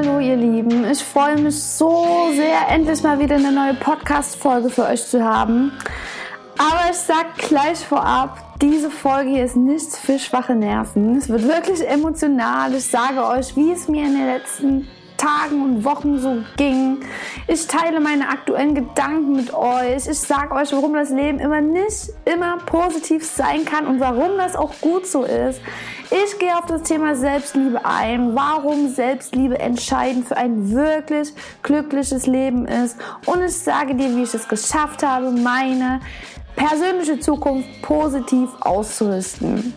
Hallo ihr Lieben, ich freue mich so sehr, endlich mal wieder eine neue Podcast-Folge für euch zu haben. Aber ich sag gleich vorab, diese Folge hier ist nichts für schwache Nerven. Es wird wirklich emotional. Ich sage euch, wie es mir in den letzten Tagen und Wochen so ging. Ich teile meine aktuellen Gedanken mit euch. Ich sage euch, warum das Leben immer nicht immer positiv sein kann und warum das auch gut so ist. Ich gehe auf das Thema Selbstliebe ein, warum Selbstliebe entscheidend für ein wirklich glückliches Leben ist. Und ich sage dir, wie ich es geschafft habe, meine persönliche Zukunft positiv auszurüsten.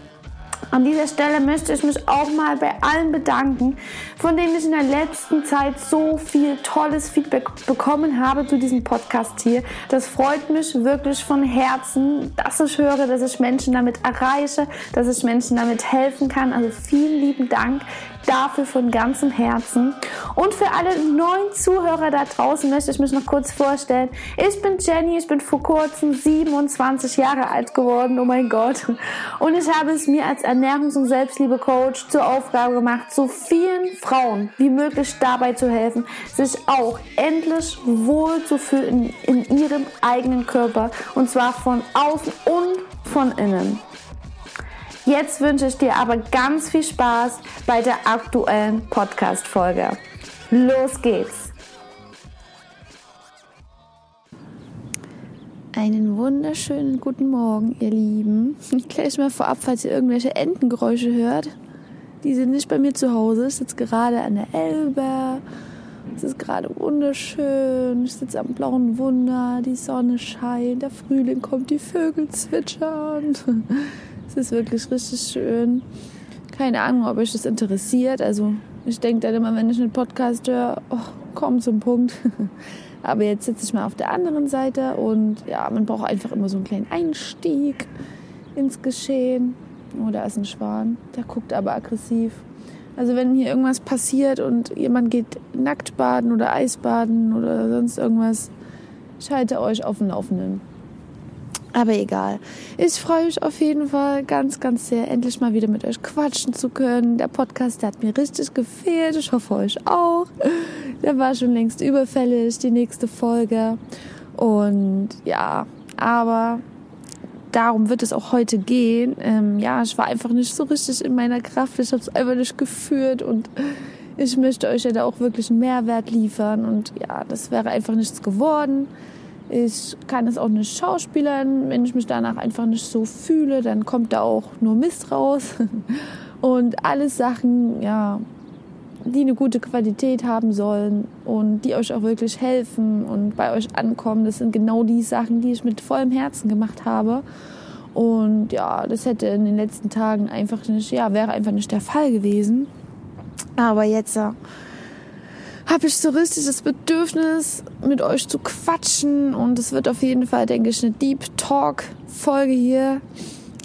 An dieser Stelle möchte ich mich auch mal bei allen bedanken, von denen ich in der letzten Zeit so viel tolles Feedback bekommen habe zu diesem Podcast hier. Das freut mich wirklich von Herzen, dass ich höre, dass ich Menschen damit erreiche, dass ich Menschen damit helfen kann. Also vielen lieben Dank dafür von ganzem Herzen. Und für alle neuen Zuhörer da draußen möchte ich mich noch kurz vorstellen. Ich bin Jenny, ich bin vor kurzem 27 Jahre alt geworden, oh mein Gott. Und ich habe es mir als Ernährungs- und Selbstliebe-Coach zur Aufgabe gemacht, so vielen Frauen wie möglich dabei zu helfen, sich auch endlich wohl zu fühlen in ihrem eigenen Körper. Und zwar von außen und von innen. Jetzt wünsche ich dir aber ganz viel Spaß bei der aktuellen Podcast-Folge. Los geht's! Einen wunderschönen guten Morgen, ihr Lieben. Gleich mal vorab, falls ihr irgendwelche Entengeräusche hört. Die sind nicht bei mir zu Hause. Ich sitze gerade an der Elbe. Es ist gerade wunderschön. Ich sitze am blauen Wunder. Die Sonne scheint. Der Frühling kommt. Die Vögel zwitschern. Es ist wirklich richtig schön. Keine Ahnung, ob euch das interessiert. Also ich denke dann immer, wenn ich einen Podcast höre, oh, komm zum Punkt. Aber jetzt sitze ich mal auf der anderen Seite und ja, man braucht einfach immer so einen kleinen Einstieg ins Geschehen. Oh, da ist ein Schwan. Der guckt aber aggressiv. Also wenn hier irgendwas passiert und jemand geht nackt baden oder Eisbaden oder sonst irgendwas, schalte euch auf den Laufenden. Aber egal. Ich freue mich auf jeden Fall ganz, ganz sehr, endlich mal wieder mit euch quatschen zu können. Der Podcast, der hat mir richtig gefehlt. Ich hoffe euch auch. Der war schon längst überfällig, die nächste Folge. Und ja, aber darum wird es auch heute gehen. Ähm, ja, ich war einfach nicht so richtig in meiner Kraft. Ich habe es einfach nicht geführt und ich möchte euch ja da auch wirklich einen Mehrwert liefern. Und ja, das wäre einfach nichts geworden. Ich kann es auch nicht schauspielern. Wenn ich mich danach einfach nicht so fühle, dann kommt da auch nur Mist raus. Und alles Sachen, ja, die eine gute Qualität haben sollen und die euch auch wirklich helfen und bei euch ankommen. Das sind genau die Sachen, die ich mit vollem Herzen gemacht habe. Und ja, das hätte in den letzten Tagen einfach nicht, ja, wäre einfach nicht der Fall gewesen. Aber jetzt, ja habe ich so richtig das Bedürfnis, mit euch zu quatschen. Und es wird auf jeden Fall, denke ich, eine Deep Talk-Folge hier.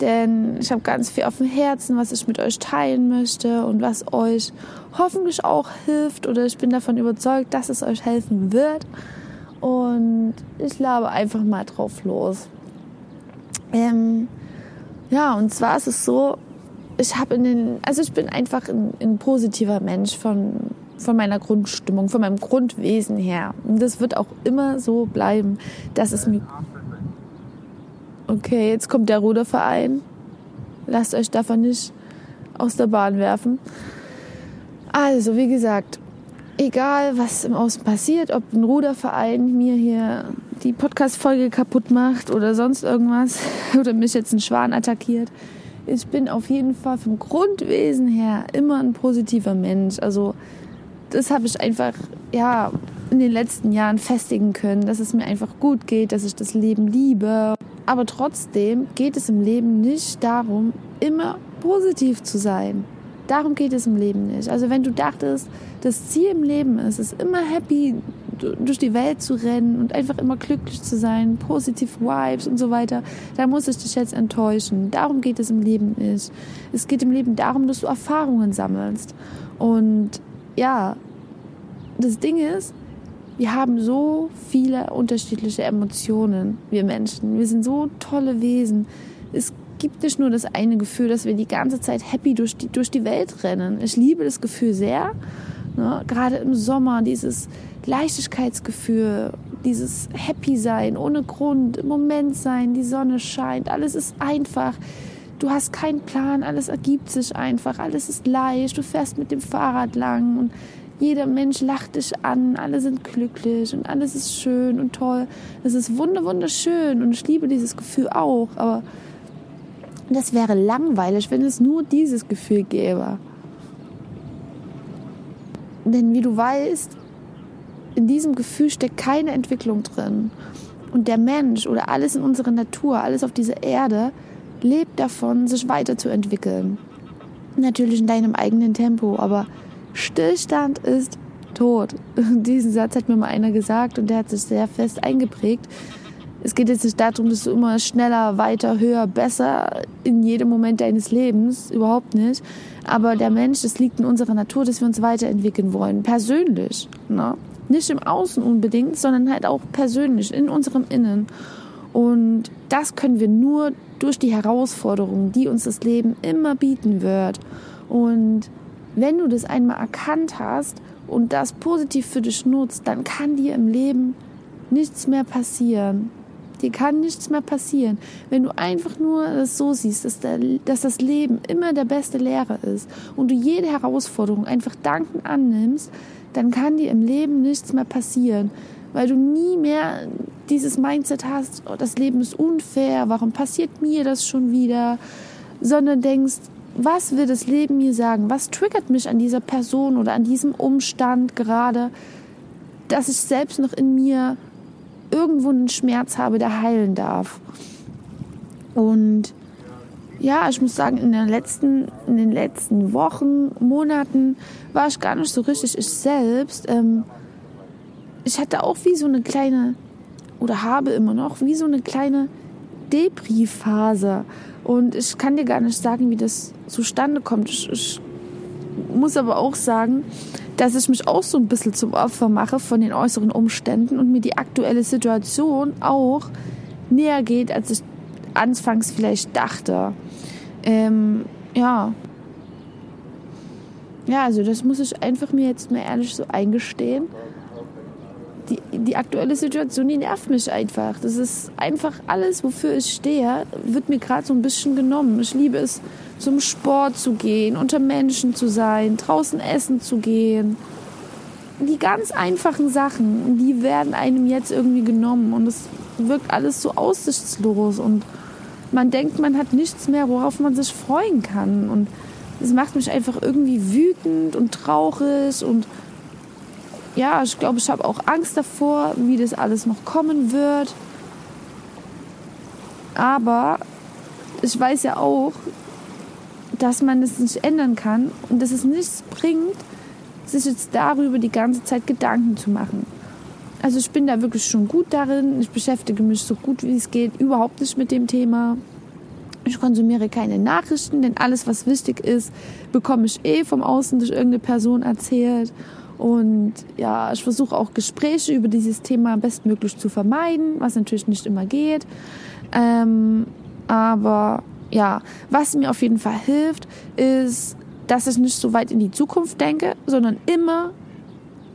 Denn ich habe ganz viel auf dem Herzen, was ich mit euch teilen möchte und was euch hoffentlich auch hilft. Oder ich bin davon überzeugt, dass es euch helfen wird. Und ich labe einfach mal drauf los. Ähm, ja, und zwar ist es so, ich habe in den, also ich bin einfach ein, ein positiver Mensch von von meiner Grundstimmung, von meinem Grundwesen her. Und das wird auch immer so bleiben, dass es mir. Okay, jetzt kommt der Ruderverein. Lasst euch davon nicht aus der Bahn werfen. Also, wie gesagt, egal was im Außen passiert, ob ein Ruderverein mir hier die Podcast-Folge kaputt macht oder sonst irgendwas oder mich jetzt ein Schwan attackiert. Ich bin auf jeden Fall vom Grundwesen her immer ein positiver Mensch. Also das habe ich einfach, ja, in den letzten Jahren festigen können, dass es mir einfach gut geht, dass ich das Leben liebe. Aber trotzdem geht es im Leben nicht darum, immer positiv zu sein. Darum geht es im Leben nicht. Also wenn du dachtest, das Ziel im Leben ist, es immer happy durch die Welt zu rennen und einfach immer glücklich zu sein, positive Vibes und so weiter, dann muss ich dich jetzt enttäuschen. Darum geht es im Leben nicht. Es geht im Leben darum, dass du Erfahrungen sammelst. Und ja, das Ding ist, wir haben so viele unterschiedliche Emotionen, wir Menschen. Wir sind so tolle Wesen. Es gibt nicht nur das eine Gefühl, dass wir die ganze Zeit happy durch die, durch die Welt rennen. Ich liebe das Gefühl sehr. Ne? Gerade im Sommer, dieses Leichtigkeitsgefühl, dieses Happy sein, ohne Grund, im Moment sein, die Sonne scheint, alles ist einfach. Du hast keinen Plan, alles ergibt sich einfach, alles ist leicht, du fährst mit dem Fahrrad lang und jeder Mensch lacht dich an, alle sind glücklich und alles ist schön und toll. Das ist wunderschön und ich liebe dieses Gefühl auch, aber das wäre langweilig, wenn es nur dieses Gefühl gäbe. Denn wie du weißt, in diesem Gefühl steckt keine Entwicklung drin. Und der Mensch oder alles in unserer Natur, alles auf dieser Erde, lebt davon, sich weiterzuentwickeln. Natürlich in deinem eigenen Tempo, aber Stillstand ist tot. Diesen Satz hat mir mal einer gesagt und der hat sich sehr fest eingeprägt. Es geht jetzt nicht darum, dass du immer schneller, weiter, höher, besser in jedem Moment deines Lebens, überhaupt nicht. Aber der Mensch, es liegt in unserer Natur, dass wir uns weiterentwickeln wollen, persönlich. Ne? Nicht im Außen unbedingt, sondern halt auch persönlich, in unserem Innen. Und das können wir nur durch die Herausforderungen, die uns das Leben immer bieten wird. Und wenn du das einmal erkannt hast und das positiv für dich nutzt, dann kann dir im Leben nichts mehr passieren. Dir kann nichts mehr passieren, wenn du einfach nur das so siehst, dass, der, dass das Leben immer der beste Lehrer ist und du jede Herausforderung einfach danken annimmst, dann kann dir im Leben nichts mehr passieren, weil du nie mehr dieses Mindset hast, oh, das Leben ist unfair, warum passiert mir das schon wieder, sondern denkst, was will das Leben mir sagen? Was triggert mich an dieser Person oder an diesem Umstand gerade, dass ich selbst noch in mir irgendwo einen Schmerz habe, der heilen darf. Und ja, ich muss sagen, in, den letzten, in den letzten Wochen, Monaten war ich gar nicht so richtig ich selbst. Ähm, ich hatte auch wie so eine kleine, oder habe immer noch, wie so eine kleine Depri-Phase. Und ich kann dir gar nicht sagen, wie das zustande kommt. Ich, ich muss aber auch sagen, dass ich mich auch so ein bisschen zum Opfer mache von den äußeren Umständen und mir die aktuelle Situation auch näher geht, als ich anfangs vielleicht dachte. Ähm, ja. Ja, also das muss ich einfach mir jetzt mal ehrlich so eingestehen. Die, die aktuelle Situation, die nervt mich einfach. Das ist einfach alles, wofür ich stehe, wird mir gerade so ein bisschen genommen. Ich liebe es, zum Sport zu gehen, unter Menschen zu sein, draußen essen zu gehen. Die ganz einfachen Sachen, die werden einem jetzt irgendwie genommen und es wirkt alles so aussichtslos und man denkt, man hat nichts mehr, worauf man sich freuen kann und es macht mich einfach irgendwie wütend und traurig und ja, ich glaube, ich habe auch Angst davor, wie das alles noch kommen wird. Aber ich weiß ja auch, dass man es nicht ändern kann und dass es nichts bringt, sich jetzt darüber die ganze Zeit Gedanken zu machen. Also ich bin da wirklich schon gut darin. Ich beschäftige mich so gut wie es geht überhaupt nicht mit dem Thema. Ich konsumiere keine Nachrichten, denn alles, was wichtig ist, bekomme ich eh vom Außen durch irgendeine Person erzählt. Und ja, ich versuche auch Gespräche über dieses Thema bestmöglich zu vermeiden, was natürlich nicht immer geht. Ähm, aber ja, was mir auf jeden Fall hilft, ist, dass ich nicht so weit in die Zukunft denke, sondern immer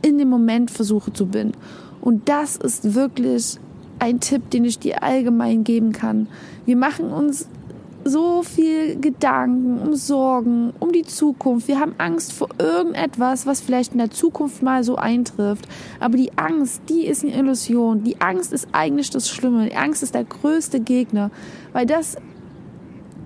in dem Moment versuche zu bin. Und das ist wirklich ein Tipp, den ich dir allgemein geben kann. Wir machen uns so viel Gedanken, um Sorgen, um die Zukunft. Wir haben Angst vor irgendetwas, was vielleicht in der Zukunft mal so eintrifft. Aber die Angst, die ist eine Illusion. Die Angst ist eigentlich das Schlimme. Die Angst ist der größte Gegner, weil das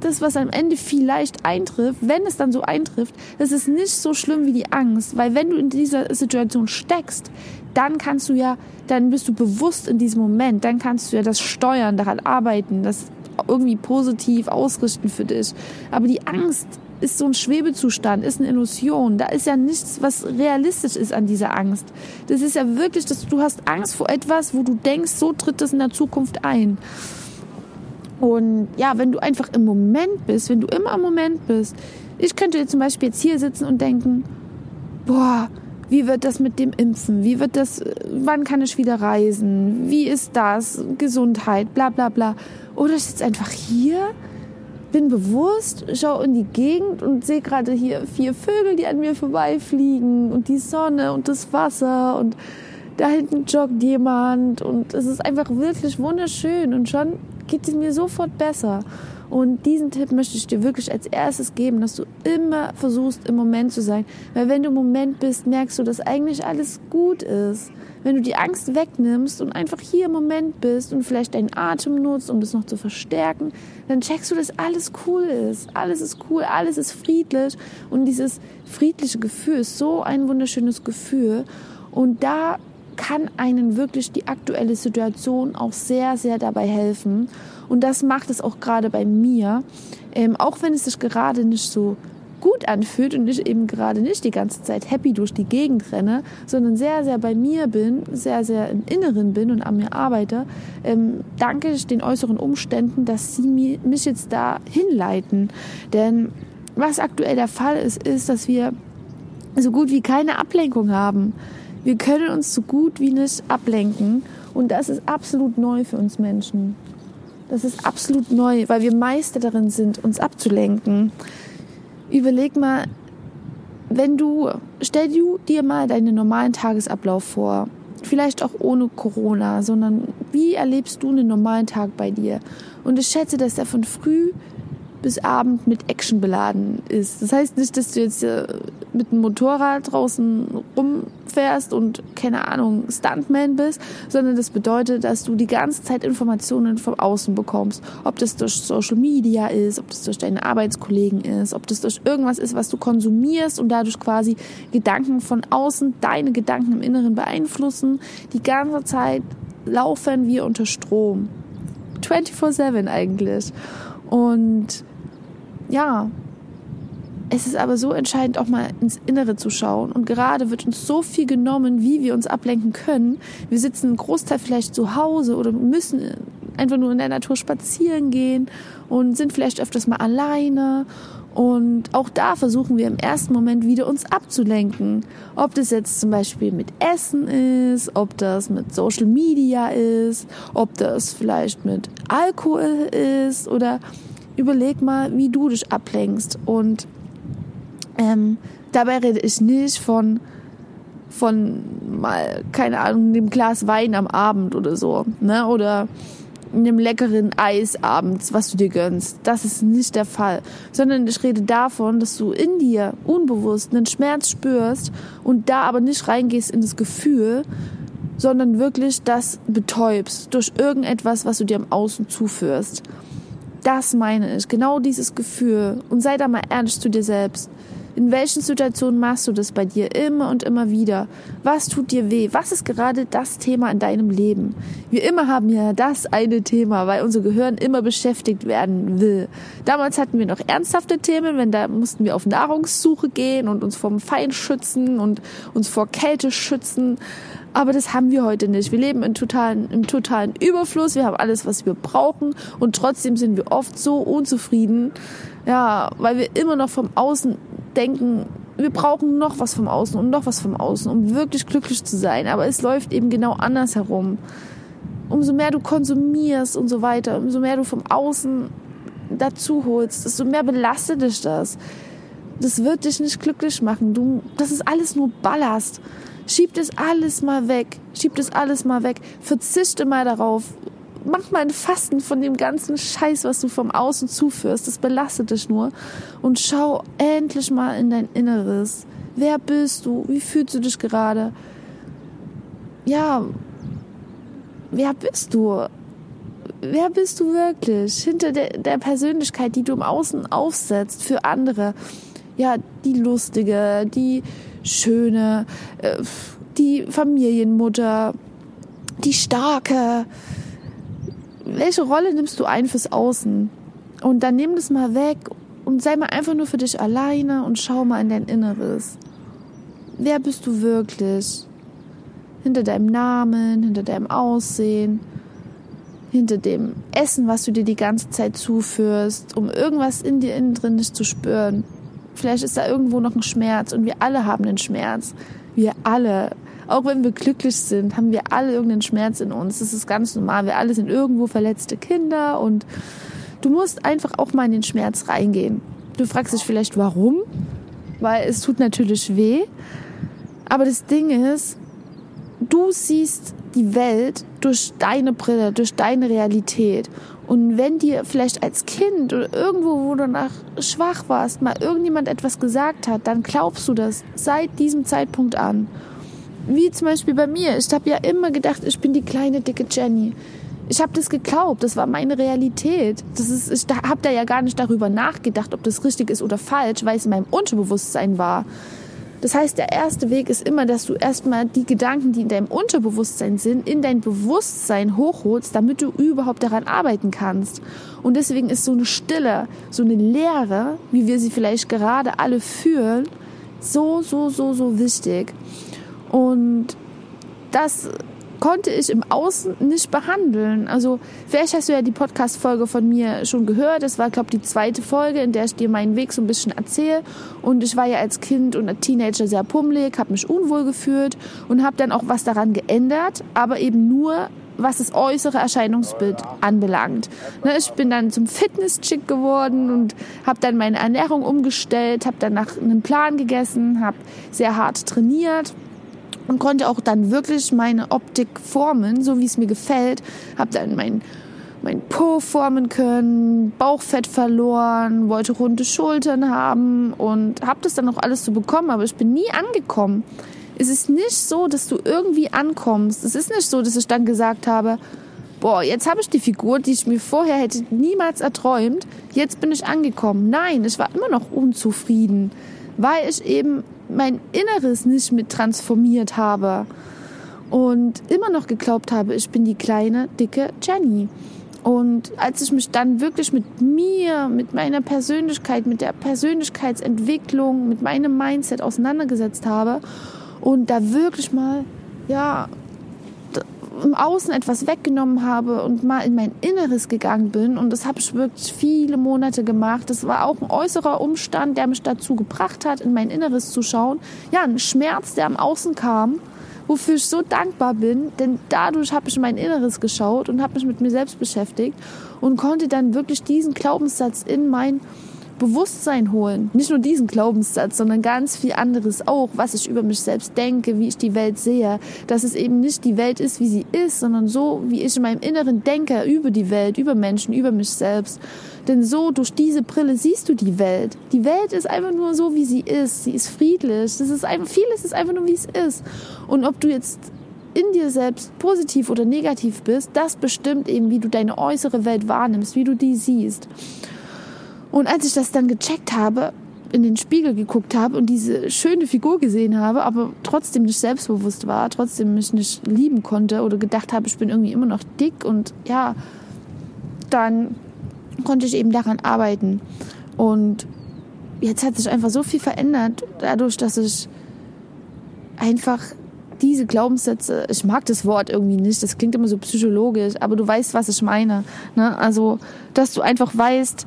das, was am Ende vielleicht eintrifft, wenn es dann so eintrifft, das ist nicht so schlimm wie die Angst, weil wenn du in dieser Situation steckst, dann kannst du ja, dann bist du bewusst in diesem Moment, dann kannst du ja das steuern, daran arbeiten, das irgendwie positiv ausrichten für dich. Aber die Angst ist so ein Schwebezustand, ist eine Illusion. Da ist ja nichts, was realistisch ist an dieser Angst. Das ist ja wirklich, dass du hast Angst vor etwas, wo du denkst, so tritt das in der Zukunft ein. Und ja, wenn du einfach im Moment bist, wenn du immer im Moment bist, ich könnte jetzt zum Beispiel jetzt hier sitzen und denken, boah, wie wird das mit dem Impfen? Wie wird das, wann kann ich wieder reisen? Wie ist das? Gesundheit, bla bla bla. Oder ich sitze einfach hier, bin bewusst, schaue in die Gegend und sehe gerade hier vier Vögel, die an mir vorbeifliegen und die Sonne und das Wasser und da hinten joggt jemand und es ist einfach wirklich wunderschön und schon geht es mir sofort besser. Und diesen Tipp möchte ich dir wirklich als erstes geben, dass du immer versuchst, im Moment zu sein. Weil wenn du im Moment bist, merkst du, dass eigentlich alles gut ist. Wenn du die Angst wegnimmst und einfach hier im Moment bist und vielleicht deinen Atem nutzt, um das noch zu verstärken, dann checkst du, dass alles cool ist. Alles ist cool, alles ist friedlich. Und dieses friedliche Gefühl ist so ein wunderschönes Gefühl. Und da kann einen wirklich die aktuelle Situation auch sehr, sehr dabei helfen. Und das macht es auch gerade bei mir. Ähm, auch wenn es sich gerade nicht so gut anfühlt und ich eben gerade nicht die ganze Zeit happy durch die Gegend renne, sondern sehr, sehr bei mir bin, sehr, sehr im Inneren bin und an mir arbeite, ähm, danke ich den äußeren Umständen, dass sie mich jetzt da hinleiten. Denn was aktuell der Fall ist, ist, dass wir so gut wie keine Ablenkung haben. Wir können uns so gut wie nicht ablenken und das ist absolut neu für uns Menschen. Das ist absolut neu, weil wir Meister darin sind, uns abzulenken. Überleg mal, wenn du, stell du dir mal deinen normalen Tagesablauf vor. Vielleicht auch ohne Corona, sondern wie erlebst du einen normalen Tag bei dir? Und ich schätze, dass der von früh bis Abend mit Action beladen ist. Das heißt nicht, dass du jetzt äh, mit dem Motorrad draußen rumfährst und keine Ahnung, Stuntman bist, sondern das bedeutet, dass du die ganze Zeit Informationen vom Außen bekommst. Ob das durch Social Media ist, ob das durch deine Arbeitskollegen ist, ob das durch irgendwas ist, was du konsumierst und dadurch quasi Gedanken von außen, deine Gedanken im Inneren beeinflussen. Die ganze Zeit laufen wir unter Strom. 24-7 eigentlich. Und ja, es ist aber so entscheidend, auch mal ins Innere zu schauen. Und gerade wird uns so viel genommen, wie wir uns ablenken können. Wir sitzen einen Großteil vielleicht zu Hause oder müssen einfach nur in der Natur spazieren gehen und sind vielleicht öfters mal alleine. Und auch da versuchen wir im ersten Moment wieder uns abzulenken. Ob das jetzt zum Beispiel mit Essen ist, ob das mit Social Media ist, ob das vielleicht mit Alkohol ist oder überleg mal, wie du dich ablenkst. Und ähm, dabei rede ich nicht von von mal keine Ahnung dem Glas Wein am Abend oder so, ne? Oder einem leckeren Eis abends, was du dir gönnst. Das ist nicht der Fall, sondern ich rede davon, dass du in dir unbewusst einen Schmerz spürst und da aber nicht reingehst in das Gefühl, sondern wirklich das betäubst durch irgendetwas, was du dir am Außen zuführst. Das meine ich, genau dieses Gefühl. Und sei da mal ehrlich zu dir selbst. In welchen Situationen machst du das bei dir immer und immer wieder? Was tut dir weh? Was ist gerade das Thema in deinem Leben? Wir immer haben ja das eine Thema, weil unser Gehirn immer beschäftigt werden will. Damals hatten wir noch ernsthafte Themen, wenn da mussten wir auf Nahrungssuche gehen und uns vom Feind schützen und uns vor Kälte schützen. Aber das haben wir heute nicht. Wir leben in totalen, im totalen Überfluss. Wir haben alles, was wir brauchen. Und trotzdem sind wir oft so unzufrieden. Ja, weil wir immer noch vom Außen denken, wir brauchen noch was vom Außen und noch was vom Außen, um wirklich glücklich zu sein. Aber es läuft eben genau anders herum. Umso mehr du konsumierst und so weiter, umso mehr du vom Außen dazu holst, desto mehr belastet dich das. Das wird dich nicht glücklich machen. Du, das ist alles nur Ballast. Schieb das alles mal weg. Schieb das alles mal weg. Verzichte mal darauf mach mal ein Fasten von dem ganzen Scheiß, was du vom Außen zuführst. Das belastet dich nur. Und schau endlich mal in dein Inneres. Wer bist du? Wie fühlst du dich gerade? Ja, wer bist du? Wer bist du wirklich? Hinter der, der Persönlichkeit, die du im Außen aufsetzt für andere. Ja, die lustige, die schöne, äh, die Familienmutter, die starke, welche Rolle nimmst du ein fürs Außen? Und dann nimm das mal weg und sei mal einfach nur für dich alleine und schau mal in dein Inneres. Wer bist du wirklich? Hinter deinem Namen, hinter deinem Aussehen, hinter dem Essen, was du dir die ganze Zeit zuführst, um irgendwas in dir innen drin nicht zu spüren. Vielleicht ist da irgendwo noch ein Schmerz und wir alle haben einen Schmerz. Wir alle. Auch wenn wir glücklich sind, haben wir alle irgendeinen Schmerz in uns. Das ist ganz normal. Wir alle sind irgendwo verletzte Kinder und Du musst einfach auch mal in den Schmerz reingehen. Du fragst dich vielleicht, warum? Weil es tut natürlich weh. Aber das Ding ist, du siehst die Welt durch deine Brille, durch deine Realität. Und wenn dir vielleicht als Kind oder irgendwo, wo du nach schwach warst, mal irgendjemand etwas gesagt hat, dann glaubst du das seit diesem Zeitpunkt an. Wie zum Beispiel bei mir. Ich habe ja immer gedacht, ich bin die kleine dicke Jenny. Ich habe das geglaubt, das war meine Realität. Das ist, ich habe da ja gar nicht darüber nachgedacht, ob das richtig ist oder falsch, weil es in meinem Unterbewusstsein war. Das heißt, der erste Weg ist immer, dass du erstmal die Gedanken, die in deinem Unterbewusstsein sind, in dein Bewusstsein hochholst, damit du überhaupt daran arbeiten kannst. Und deswegen ist so eine Stille, so eine Leere, wie wir sie vielleicht gerade alle fühlen, so, so, so, so wichtig. Und das konnte ich im Außen nicht behandeln. Also vielleicht hast du ja die Podcast-Folge von mir schon gehört. Das war, glaube ich, die zweite Folge, in der ich dir meinen Weg so ein bisschen erzähle. Und ich war ja als Kind und als Teenager sehr pummelig, habe mich unwohl gefühlt und habe dann auch was daran geändert, aber eben nur was das äußere Erscheinungsbild anbelangt. Ne, ich bin dann zum Fitness-Chick geworden und habe dann meine Ernährung umgestellt, habe dann nach einem Plan gegessen, habe sehr hart trainiert und konnte auch dann wirklich meine Optik formen, so wie es mir gefällt. Habe dann mein mein Po formen können, Bauchfett verloren, wollte runde Schultern haben und habe das dann auch alles so bekommen, aber ich bin nie angekommen. Es ist nicht so, dass du irgendwie ankommst. Es ist nicht so, dass ich dann gesagt habe, boah, jetzt habe ich die Figur, die ich mir vorher hätte niemals erträumt, jetzt bin ich angekommen. Nein, ich war immer noch unzufrieden, weil ich eben mein Inneres nicht mit transformiert habe und immer noch geglaubt habe, ich bin die kleine, dicke Jenny. Und als ich mich dann wirklich mit mir, mit meiner Persönlichkeit, mit der Persönlichkeitsentwicklung, mit meinem Mindset auseinandergesetzt habe und da wirklich mal, ja, im Außen etwas weggenommen habe und mal in mein Inneres gegangen bin. Und das habe ich wirklich viele Monate gemacht. Das war auch ein äußerer Umstand, der mich dazu gebracht hat, in mein Inneres zu schauen. Ja, ein Schmerz, der am Außen kam, wofür ich so dankbar bin, denn dadurch habe ich in mein Inneres geschaut und habe mich mit mir selbst beschäftigt und konnte dann wirklich diesen Glaubenssatz in mein Bewusstsein holen. Nicht nur diesen Glaubenssatz, sondern ganz viel anderes auch, was ich über mich selbst denke, wie ich die Welt sehe. Dass es eben nicht die Welt ist, wie sie ist, sondern so, wie ich in meinem Inneren denke über die Welt, über Menschen, über mich selbst. Denn so durch diese Brille siehst du die Welt. Die Welt ist einfach nur so, wie sie ist. Sie ist friedlich. Das ist einfach, vieles ist einfach nur, wie es ist. Und ob du jetzt in dir selbst positiv oder negativ bist, das bestimmt eben, wie du deine äußere Welt wahrnimmst, wie du die siehst. Und als ich das dann gecheckt habe, in den Spiegel geguckt habe und diese schöne Figur gesehen habe, aber trotzdem nicht selbstbewusst war, trotzdem mich nicht lieben konnte oder gedacht habe, ich bin irgendwie immer noch dick und ja, dann konnte ich eben daran arbeiten. Und jetzt hat sich einfach so viel verändert, dadurch, dass ich einfach diese Glaubenssätze, ich mag das Wort irgendwie nicht, das klingt immer so psychologisch, aber du weißt, was ich meine. Ne? Also, dass du einfach weißt,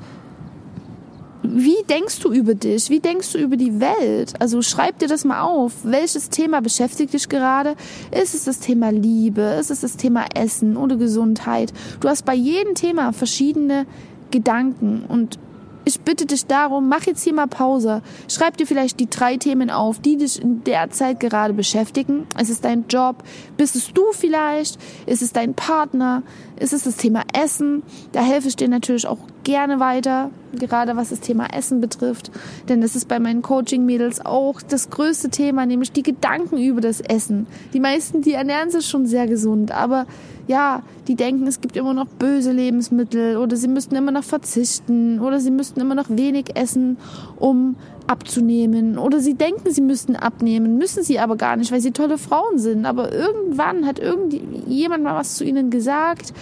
wie denkst du über dich? Wie denkst du über die Welt? Also schreib dir das mal auf. Welches Thema beschäftigt dich gerade? Ist es das Thema Liebe? Ist es das Thema Essen oder Gesundheit? Du hast bei jedem Thema verschiedene Gedanken und ich bitte dich darum, mach jetzt hier mal Pause. Schreib dir vielleicht die drei Themen auf, die dich in der Zeit gerade beschäftigen. Ist es dein Job? Bist es du vielleicht? Ist es dein Partner? Ist es das Thema Essen? Da helfe ich dir natürlich auch gerne weiter, gerade was das Thema Essen betrifft. Denn das ist bei meinen Coaching-Mädels auch das größte Thema, nämlich die Gedanken über das Essen. Die meisten, die ernähren sich schon sehr gesund, aber ja, die denken, es gibt immer noch böse Lebensmittel oder sie müssten immer noch verzichten oder sie müssten immer noch wenig essen, um abzunehmen oder sie denken, sie müssten abnehmen, müssen sie aber gar nicht, weil sie tolle Frauen sind. Aber irgendwann hat irgendjemand mal was zu ihnen gesagt.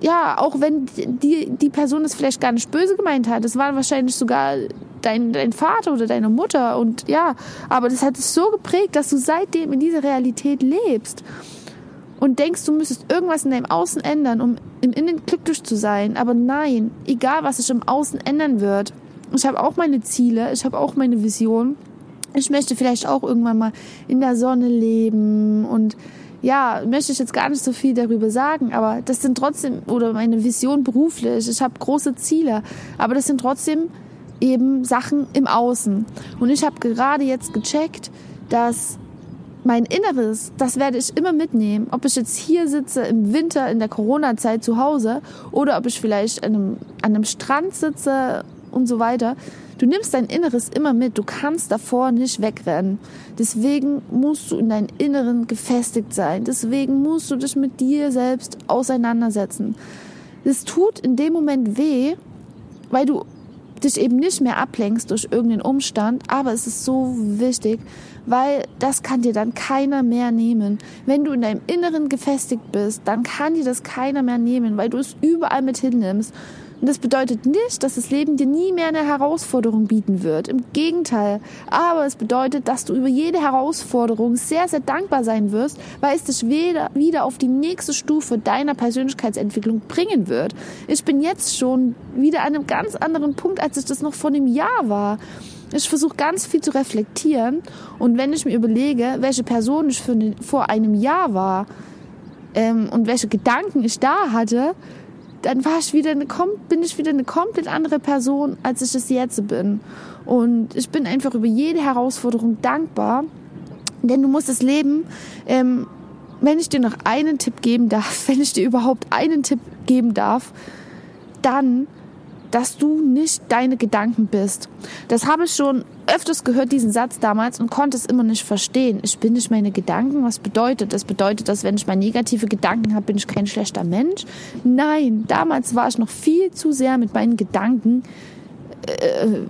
Ja, auch wenn die, die Person es vielleicht gar nicht böse gemeint hat. Es war wahrscheinlich sogar dein, dein Vater oder deine Mutter und ja, aber das hat es so geprägt, dass du seitdem in dieser Realität lebst und denkst, du müsstest irgendwas in deinem Außen ändern, um im Innen glücklich zu sein. Aber nein, egal was sich im Außen ändern wird. Ich habe auch meine Ziele, ich habe auch meine Vision. Ich möchte vielleicht auch irgendwann mal in der Sonne leben und ja, möchte ich jetzt gar nicht so viel darüber sagen, aber das sind trotzdem, oder meine Vision beruflich, ich habe große Ziele, aber das sind trotzdem eben Sachen im Außen. Und ich habe gerade jetzt gecheckt, dass mein Inneres, das werde ich immer mitnehmen. Ob ich jetzt hier sitze im Winter in der Corona-Zeit zu Hause oder ob ich vielleicht an einem, an einem Strand sitze und so weiter. Du nimmst dein Inneres immer mit. Du kannst davor nicht wegrennen. Deswegen musst du in deinem Inneren gefestigt sein. Deswegen musst du dich mit dir selbst auseinandersetzen. Es tut in dem Moment weh, weil du dich eben nicht mehr ablenkst durch irgendeinen Umstand, aber es ist so wichtig, weil das kann dir dann keiner mehr nehmen. Wenn du in deinem Inneren gefestigt bist, dann kann dir das keiner mehr nehmen, weil du es überall mit hinnimmst. Und das bedeutet nicht, dass das Leben dir nie mehr eine Herausforderung bieten wird. Im Gegenteil. Aber es bedeutet, dass du über jede Herausforderung sehr, sehr dankbar sein wirst, weil es dich wieder, wieder auf die nächste Stufe deiner Persönlichkeitsentwicklung bringen wird. Ich bin jetzt schon wieder an einem ganz anderen Punkt, als ich das noch vor einem Jahr war. Ich versuche ganz viel zu reflektieren und wenn ich mir überlege, welche Person ich für eine, vor einem Jahr war ähm, und welche Gedanken ich da hatte, dann war ich wieder eine, bin ich wieder eine komplett andere Person, als ich es jetzt bin. Und ich bin einfach über jede Herausforderung dankbar, denn du musst das Leben, ähm, wenn ich dir noch einen Tipp geben darf, wenn ich dir überhaupt einen Tipp geben darf, dann dass du nicht deine Gedanken bist. Das habe ich schon öfters gehört, diesen Satz damals, und konnte es immer nicht verstehen. Ich bin nicht meine Gedanken. Was bedeutet das? Bedeutet das, wenn ich mal negative Gedanken habe, bin ich kein schlechter Mensch? Nein, damals war ich noch viel zu sehr mit meinen Gedanken äh,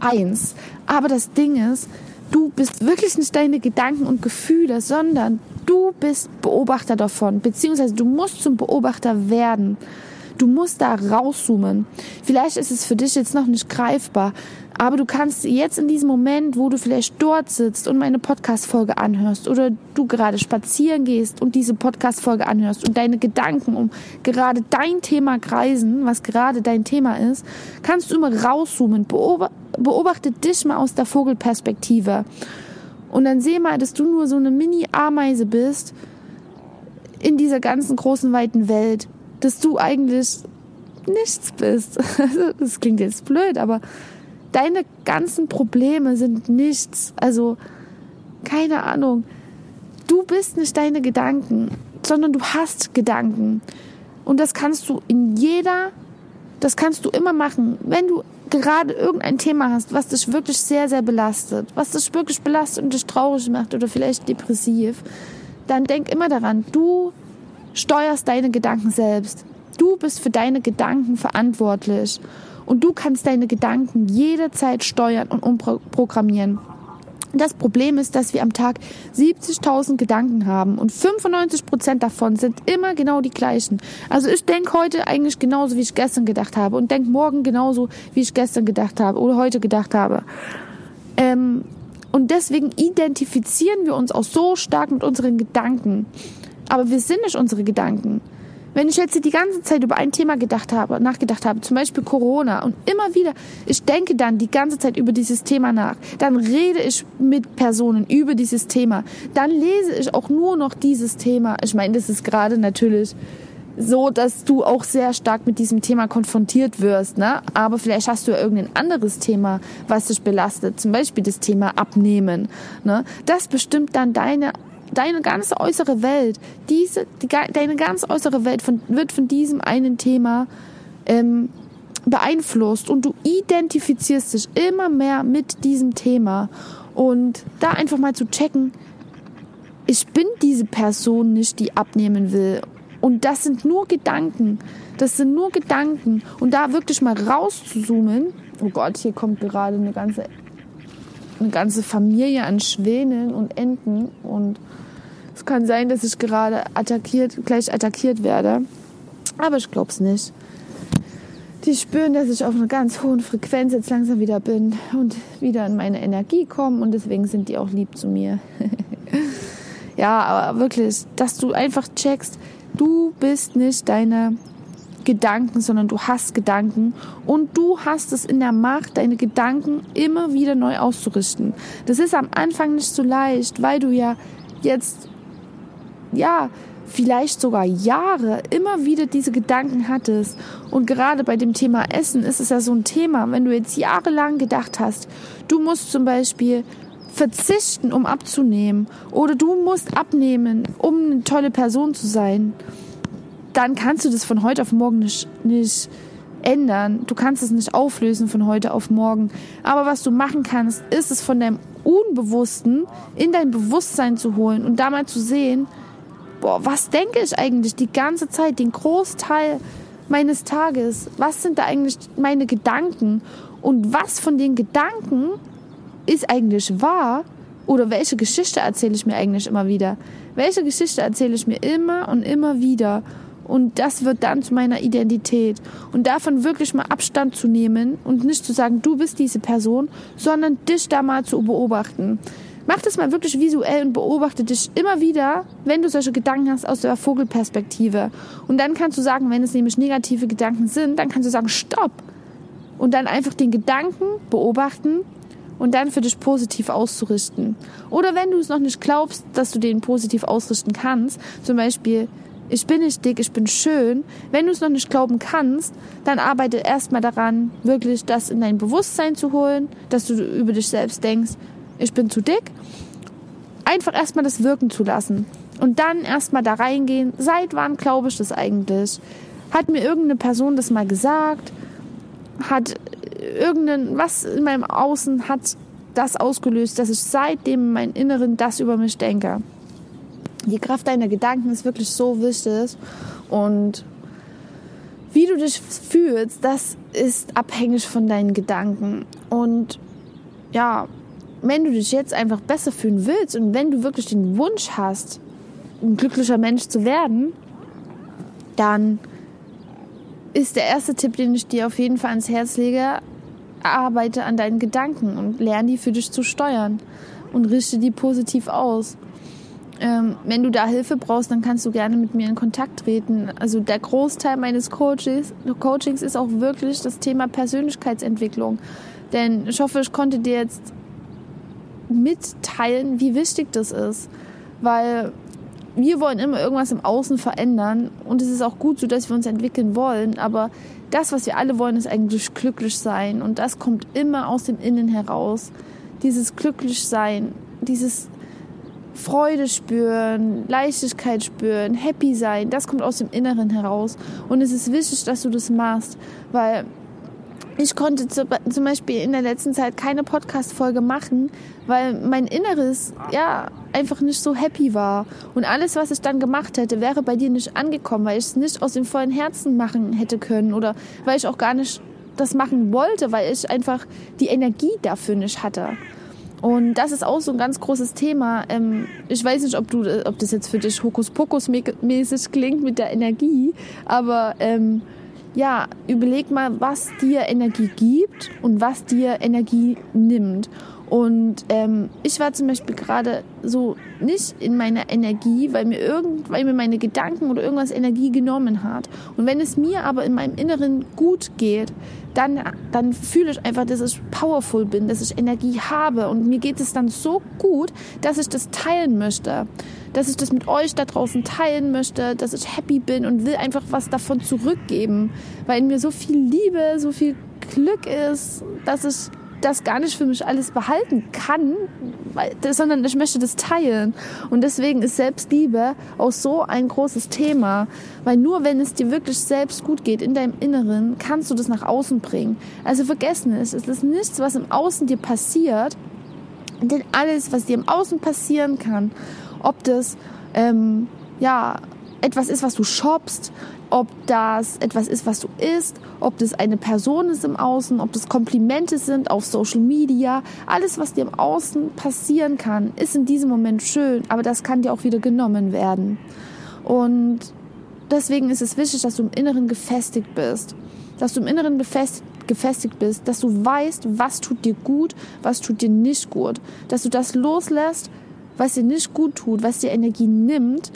eins. Aber das Ding ist, du bist wirklich nicht deine Gedanken und Gefühle, sondern du bist Beobachter davon, beziehungsweise du musst zum Beobachter werden. Du musst da rauszoomen. Vielleicht ist es für dich jetzt noch nicht greifbar, aber du kannst jetzt in diesem Moment, wo du vielleicht dort sitzt und meine Podcast-Folge anhörst oder du gerade spazieren gehst und diese Podcast-Folge anhörst und deine Gedanken um gerade dein Thema kreisen, was gerade dein Thema ist, kannst du immer rauszoomen. Beobachte dich mal aus der Vogelperspektive. Und dann seh mal, dass du nur so eine Mini-Ameise bist in dieser ganzen großen, weiten Welt dass du eigentlich nichts bist. Also, das klingt jetzt blöd, aber deine ganzen Probleme sind nichts. Also, keine Ahnung. Du bist nicht deine Gedanken, sondern du hast Gedanken. Und das kannst du in jeder, das kannst du immer machen. Wenn du gerade irgendein Thema hast, was dich wirklich sehr, sehr belastet, was dich wirklich belastet und dich traurig macht oder vielleicht depressiv, dann denk immer daran, du steuerst deine Gedanken selbst. Du bist für deine Gedanken verantwortlich und du kannst deine Gedanken jederzeit steuern und umprogrammieren. Das Problem ist, dass wir am Tag 70.000 Gedanken haben und 95 Prozent davon sind immer genau die gleichen. Also ich denke heute eigentlich genauso, wie ich gestern gedacht habe und denke morgen genauso, wie ich gestern gedacht habe oder heute gedacht habe. Ähm, und deswegen identifizieren wir uns auch so stark mit unseren Gedanken. Aber wir sind nicht unsere Gedanken. Wenn ich jetzt die ganze Zeit über ein Thema gedacht habe, nachgedacht habe, zum Beispiel Corona und immer wieder, ich denke dann die ganze Zeit über dieses Thema nach, dann rede ich mit Personen über dieses Thema, dann lese ich auch nur noch dieses Thema. Ich meine, das ist gerade natürlich so, dass du auch sehr stark mit diesem Thema konfrontiert wirst, ne? Aber vielleicht hast du ja irgendein anderes Thema, was dich belastet, zum Beispiel das Thema Abnehmen, ne? Das bestimmt dann deine deine ganze äußere Welt, diese, die, deine ganz äußere Welt von, wird von diesem einen Thema ähm, beeinflusst und du identifizierst dich immer mehr mit diesem Thema. Und da einfach mal zu checken, ich bin diese Person nicht, die abnehmen will. Und das sind nur Gedanken, das sind nur Gedanken. Und da wirklich mal rauszuzoomen, oh Gott, hier kommt gerade eine ganze eine ganze Familie an Schwänen und Enten und kann sein, dass ich gerade attackiert, gleich attackiert werde. Aber ich glaube es nicht. Die spüren, dass ich auf einer ganz hohen Frequenz jetzt langsam wieder bin und wieder in meine Energie komme und deswegen sind die auch lieb zu mir. ja, aber wirklich, dass du einfach checkst, du bist nicht deine Gedanken, sondern du hast Gedanken und du hast es in der Macht, deine Gedanken immer wieder neu auszurichten. Das ist am Anfang nicht so leicht, weil du ja jetzt ja, vielleicht sogar Jahre immer wieder diese Gedanken hattest. Und gerade bei dem Thema Essen ist es ja so ein Thema, wenn du jetzt jahrelang gedacht hast, du musst zum Beispiel verzichten, um abzunehmen, oder du musst abnehmen, um eine tolle Person zu sein, dann kannst du das von heute auf morgen nicht, nicht ändern. Du kannst es nicht auflösen von heute auf morgen. Aber was du machen kannst, ist es von deinem Unbewussten in dein Bewusstsein zu holen und da mal zu sehen, boah, was denke ich eigentlich die ganze Zeit, den Großteil meines Tages? Was sind da eigentlich meine Gedanken? Und was von den Gedanken ist eigentlich wahr? Oder welche Geschichte erzähle ich mir eigentlich immer wieder? Welche Geschichte erzähle ich mir immer und immer wieder? Und das wird dann zu meiner Identität. Und davon wirklich mal Abstand zu nehmen und nicht zu sagen, du bist diese Person, sondern dich da mal zu beobachten. Mach das mal wirklich visuell und beobachte dich immer wieder, wenn du solche Gedanken hast, aus der Vogelperspektive. Und dann kannst du sagen, wenn es nämlich negative Gedanken sind, dann kannst du sagen, stopp. Und dann einfach den Gedanken beobachten und dann für dich positiv auszurichten. Oder wenn du es noch nicht glaubst, dass du den positiv ausrichten kannst, zum Beispiel, ich bin nicht dick, ich bin schön. Wenn du es noch nicht glauben kannst, dann arbeite erstmal daran, wirklich das in dein Bewusstsein zu holen, dass du über dich selbst denkst, ich bin zu dick. Einfach erstmal das wirken zu lassen. Und dann erstmal da reingehen, seit wann glaube ich das eigentlich? Hat mir irgendeine Person das mal gesagt? Hat irgendein, was in meinem Außen hat das ausgelöst, dass ich seitdem in meinem Inneren das über mich denke? Die Kraft deiner Gedanken ist wirklich so wichtig und wie du dich fühlst, das ist abhängig von deinen Gedanken. Und ja, wenn du dich jetzt einfach besser fühlen willst und wenn du wirklich den Wunsch hast, ein glücklicher Mensch zu werden, dann ist der erste Tipp, den ich dir auf jeden Fall ans Herz lege, arbeite an deinen Gedanken und lerne die für dich zu steuern und richte die positiv aus. Ähm, wenn du da Hilfe brauchst, dann kannst du gerne mit mir in Kontakt treten. Also der Großteil meines Coachings, Coachings ist auch wirklich das Thema Persönlichkeitsentwicklung. Denn ich hoffe, ich konnte dir jetzt mitteilen, wie wichtig das ist. Weil wir wollen immer irgendwas im Außen verändern und es ist auch gut so, dass wir uns entwickeln wollen, aber das, was wir alle wollen, ist eigentlich glücklich sein und das kommt immer aus dem Innen heraus. Dieses glücklich sein, dieses Freude spüren, Leichtigkeit spüren, happy sein, das kommt aus dem Inneren heraus und es ist wichtig, dass du das machst, weil ich konnte zum Beispiel in der letzten Zeit keine Podcast-Folge machen, weil mein Inneres ja einfach nicht so happy war. Und alles, was ich dann gemacht hätte, wäre bei dir nicht angekommen, weil ich es nicht aus dem vollen Herzen machen hätte können oder weil ich auch gar nicht das machen wollte, weil ich einfach die Energie dafür nicht hatte. Und das ist auch so ein ganz großes Thema. Ähm, ich weiß nicht, ob du, ob das jetzt für dich Hokuspokus-mäßig klingt mit der Energie, aber ähm, ja, überleg mal, was dir Energie gibt und was dir Energie nimmt. Und ähm, ich war zum Beispiel gerade so nicht in meiner Energie, weil mir irgend, weil mir meine Gedanken oder irgendwas Energie genommen hat. Und wenn es mir aber in meinem Inneren gut geht, dann, dann fühle ich einfach, dass ich powerful bin, dass ich Energie habe. Und mir geht es dann so gut, dass ich das teilen möchte. Dass ich das mit euch da draußen teilen möchte, dass ich happy bin und will einfach was davon zurückgeben. Weil in mir so viel Liebe, so viel Glück ist, dass ich das gar nicht für mich alles behalten kann, sondern ich möchte das teilen. Und deswegen ist Selbstliebe auch so ein großes Thema, weil nur wenn es dir wirklich selbst gut geht in deinem Inneren, kannst du das nach außen bringen. Also vergessen es, es ist nichts, was im Außen dir passiert, denn alles, was dir im Außen passieren kann, ob das ähm, ja etwas ist, was du shoppst, ob das etwas ist, was du isst, ob das eine Person ist im Außen, ob das Komplimente sind auf Social Media. Alles, was dir im Außen passieren kann, ist in diesem Moment schön, aber das kann dir auch wieder genommen werden. Und deswegen ist es wichtig, dass du im Inneren gefestigt bist. Dass du im Inneren gefestigt gefestigt bist, dass du weißt, was tut dir gut, was tut dir nicht gut, dass du das loslässt, was dir nicht gut tut, was dir Energie nimmt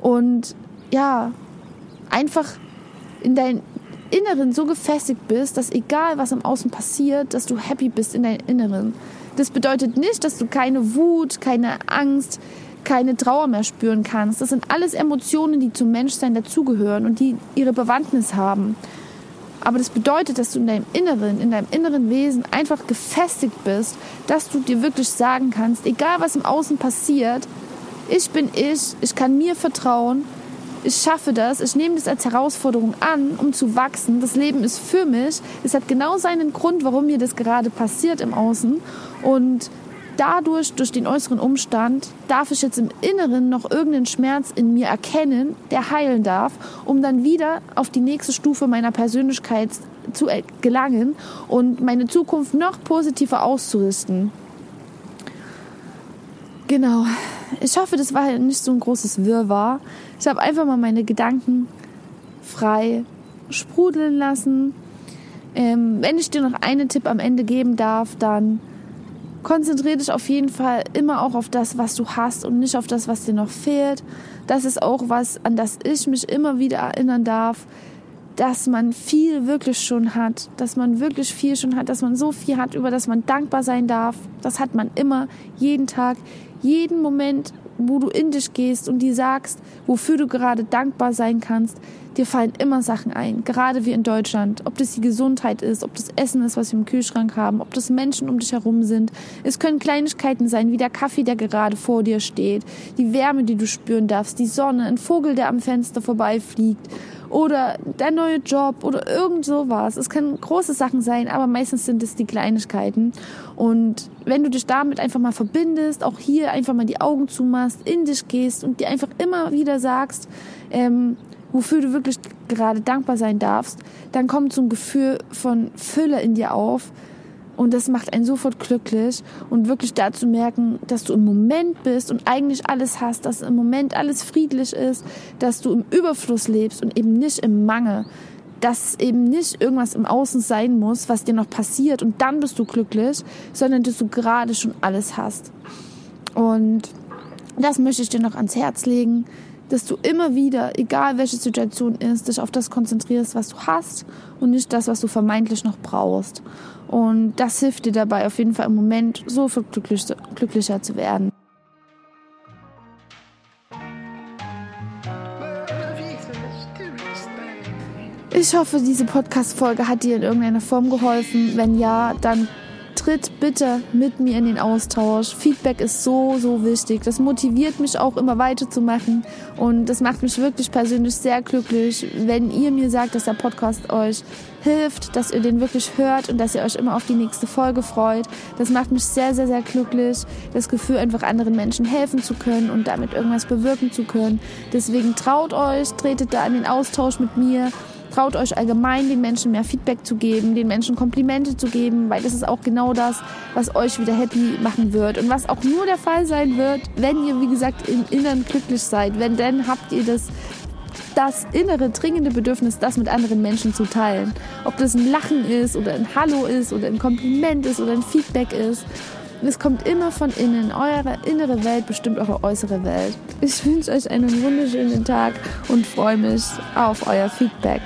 und ja, einfach in deinem Inneren so gefestigt bist, dass egal was im Außen passiert, dass du happy bist in deinem Inneren. Das bedeutet nicht, dass du keine Wut, keine Angst, keine Trauer mehr spüren kannst. Das sind alles Emotionen, die zum Menschsein dazugehören und die ihre Bewandtnis haben. Aber das bedeutet, dass du in deinem Inneren, in deinem inneren Wesen einfach gefestigt bist, dass du dir wirklich sagen kannst, egal was im Außen passiert, ich bin ich, ich kann mir vertrauen, ich schaffe das, ich nehme das als Herausforderung an, um zu wachsen. Das Leben ist für mich. Es hat genau seinen Grund, warum mir das gerade passiert im Außen. Und dadurch, durch den äußeren Umstand, darf ich jetzt im Inneren noch irgendeinen Schmerz in mir erkennen, der heilen darf, um dann wieder auf die nächste Stufe meiner Persönlichkeit zu gelangen und meine Zukunft noch positiver auszurüsten. Genau. Ich hoffe, das war nicht so ein großes Wirrwarr. Ich habe einfach mal meine Gedanken frei sprudeln lassen. Ähm, wenn ich dir noch einen Tipp am Ende geben darf, dann konzentriere dich auf jeden Fall immer auch auf das, was du hast und nicht auf das, was dir noch fehlt. Das ist auch was, an das ich mich immer wieder erinnern darf, dass man viel wirklich schon hat, dass man wirklich viel schon hat, dass man so viel hat, über das man dankbar sein darf. Das hat man immer, jeden Tag, jeden Moment, wo du in dich gehst und die sagst, wofür du gerade dankbar sein kannst, dir fallen immer Sachen ein, gerade wie in Deutschland. Ob das die Gesundheit ist, ob das Essen ist, was wir im Kühlschrank haben, ob das Menschen um dich herum sind. Es können Kleinigkeiten sein, wie der Kaffee, der gerade vor dir steht, die Wärme, die du spüren darfst, die Sonne, ein Vogel, der am Fenster vorbeifliegt oder der neue Job oder irgend sowas. Es können große Sachen sein, aber meistens sind es die Kleinigkeiten. Und wenn du dich damit einfach mal verbindest, auch hier einfach mal die Augen zumachst, in dich gehst und dir einfach immer wieder sagst, ähm, wofür du wirklich gerade dankbar sein darfst, dann kommt so ein Gefühl von Fülle in dir auf, und das macht einen sofort glücklich und wirklich dazu merken, dass du im Moment bist und eigentlich alles hast, dass im Moment alles friedlich ist, dass du im Überfluss lebst und eben nicht im Mangel. Dass eben nicht irgendwas im Außen sein muss, was dir noch passiert und dann bist du glücklich, sondern dass du gerade schon alles hast. Und das möchte ich dir noch ans Herz legen, dass du immer wieder, egal welche Situation ist, dich auf das konzentrierst, was du hast und nicht das, was du vermeintlich noch brauchst. Und das hilft dir dabei auf jeden Fall im Moment so viel glücklicher zu werden. Ich hoffe, diese Podcast-Folge hat dir in irgendeiner Form geholfen. Wenn ja, dann tritt bitte mit mir in den Austausch. Feedback ist so, so wichtig. Das motiviert mich auch immer weiterzumachen und das macht mich wirklich persönlich sehr glücklich, wenn ihr mir sagt, dass der Podcast euch hilft, dass ihr den wirklich hört und dass ihr euch immer auf die nächste Folge freut. Das macht mich sehr, sehr, sehr glücklich. Das Gefühl, einfach anderen Menschen helfen zu können und damit irgendwas bewirken zu können. Deswegen traut euch, tretet da in den Austausch mit mir. Traut euch allgemein, den Menschen mehr Feedback zu geben, den Menschen Komplimente zu geben, weil das ist auch genau das, was euch wieder happy machen wird und was auch nur der Fall sein wird, wenn ihr, wie gesagt, im Inneren glücklich seid. Wenn dann habt ihr das das innere dringende Bedürfnis, das mit anderen Menschen zu teilen. Ob das ein Lachen ist oder ein Hallo ist oder ein Kompliment ist oder ein Feedback ist. Es kommt immer von innen. Eure innere Welt bestimmt eure äußere Welt. Ich wünsche euch einen wunderschönen Tag und freue mich auf euer Feedback.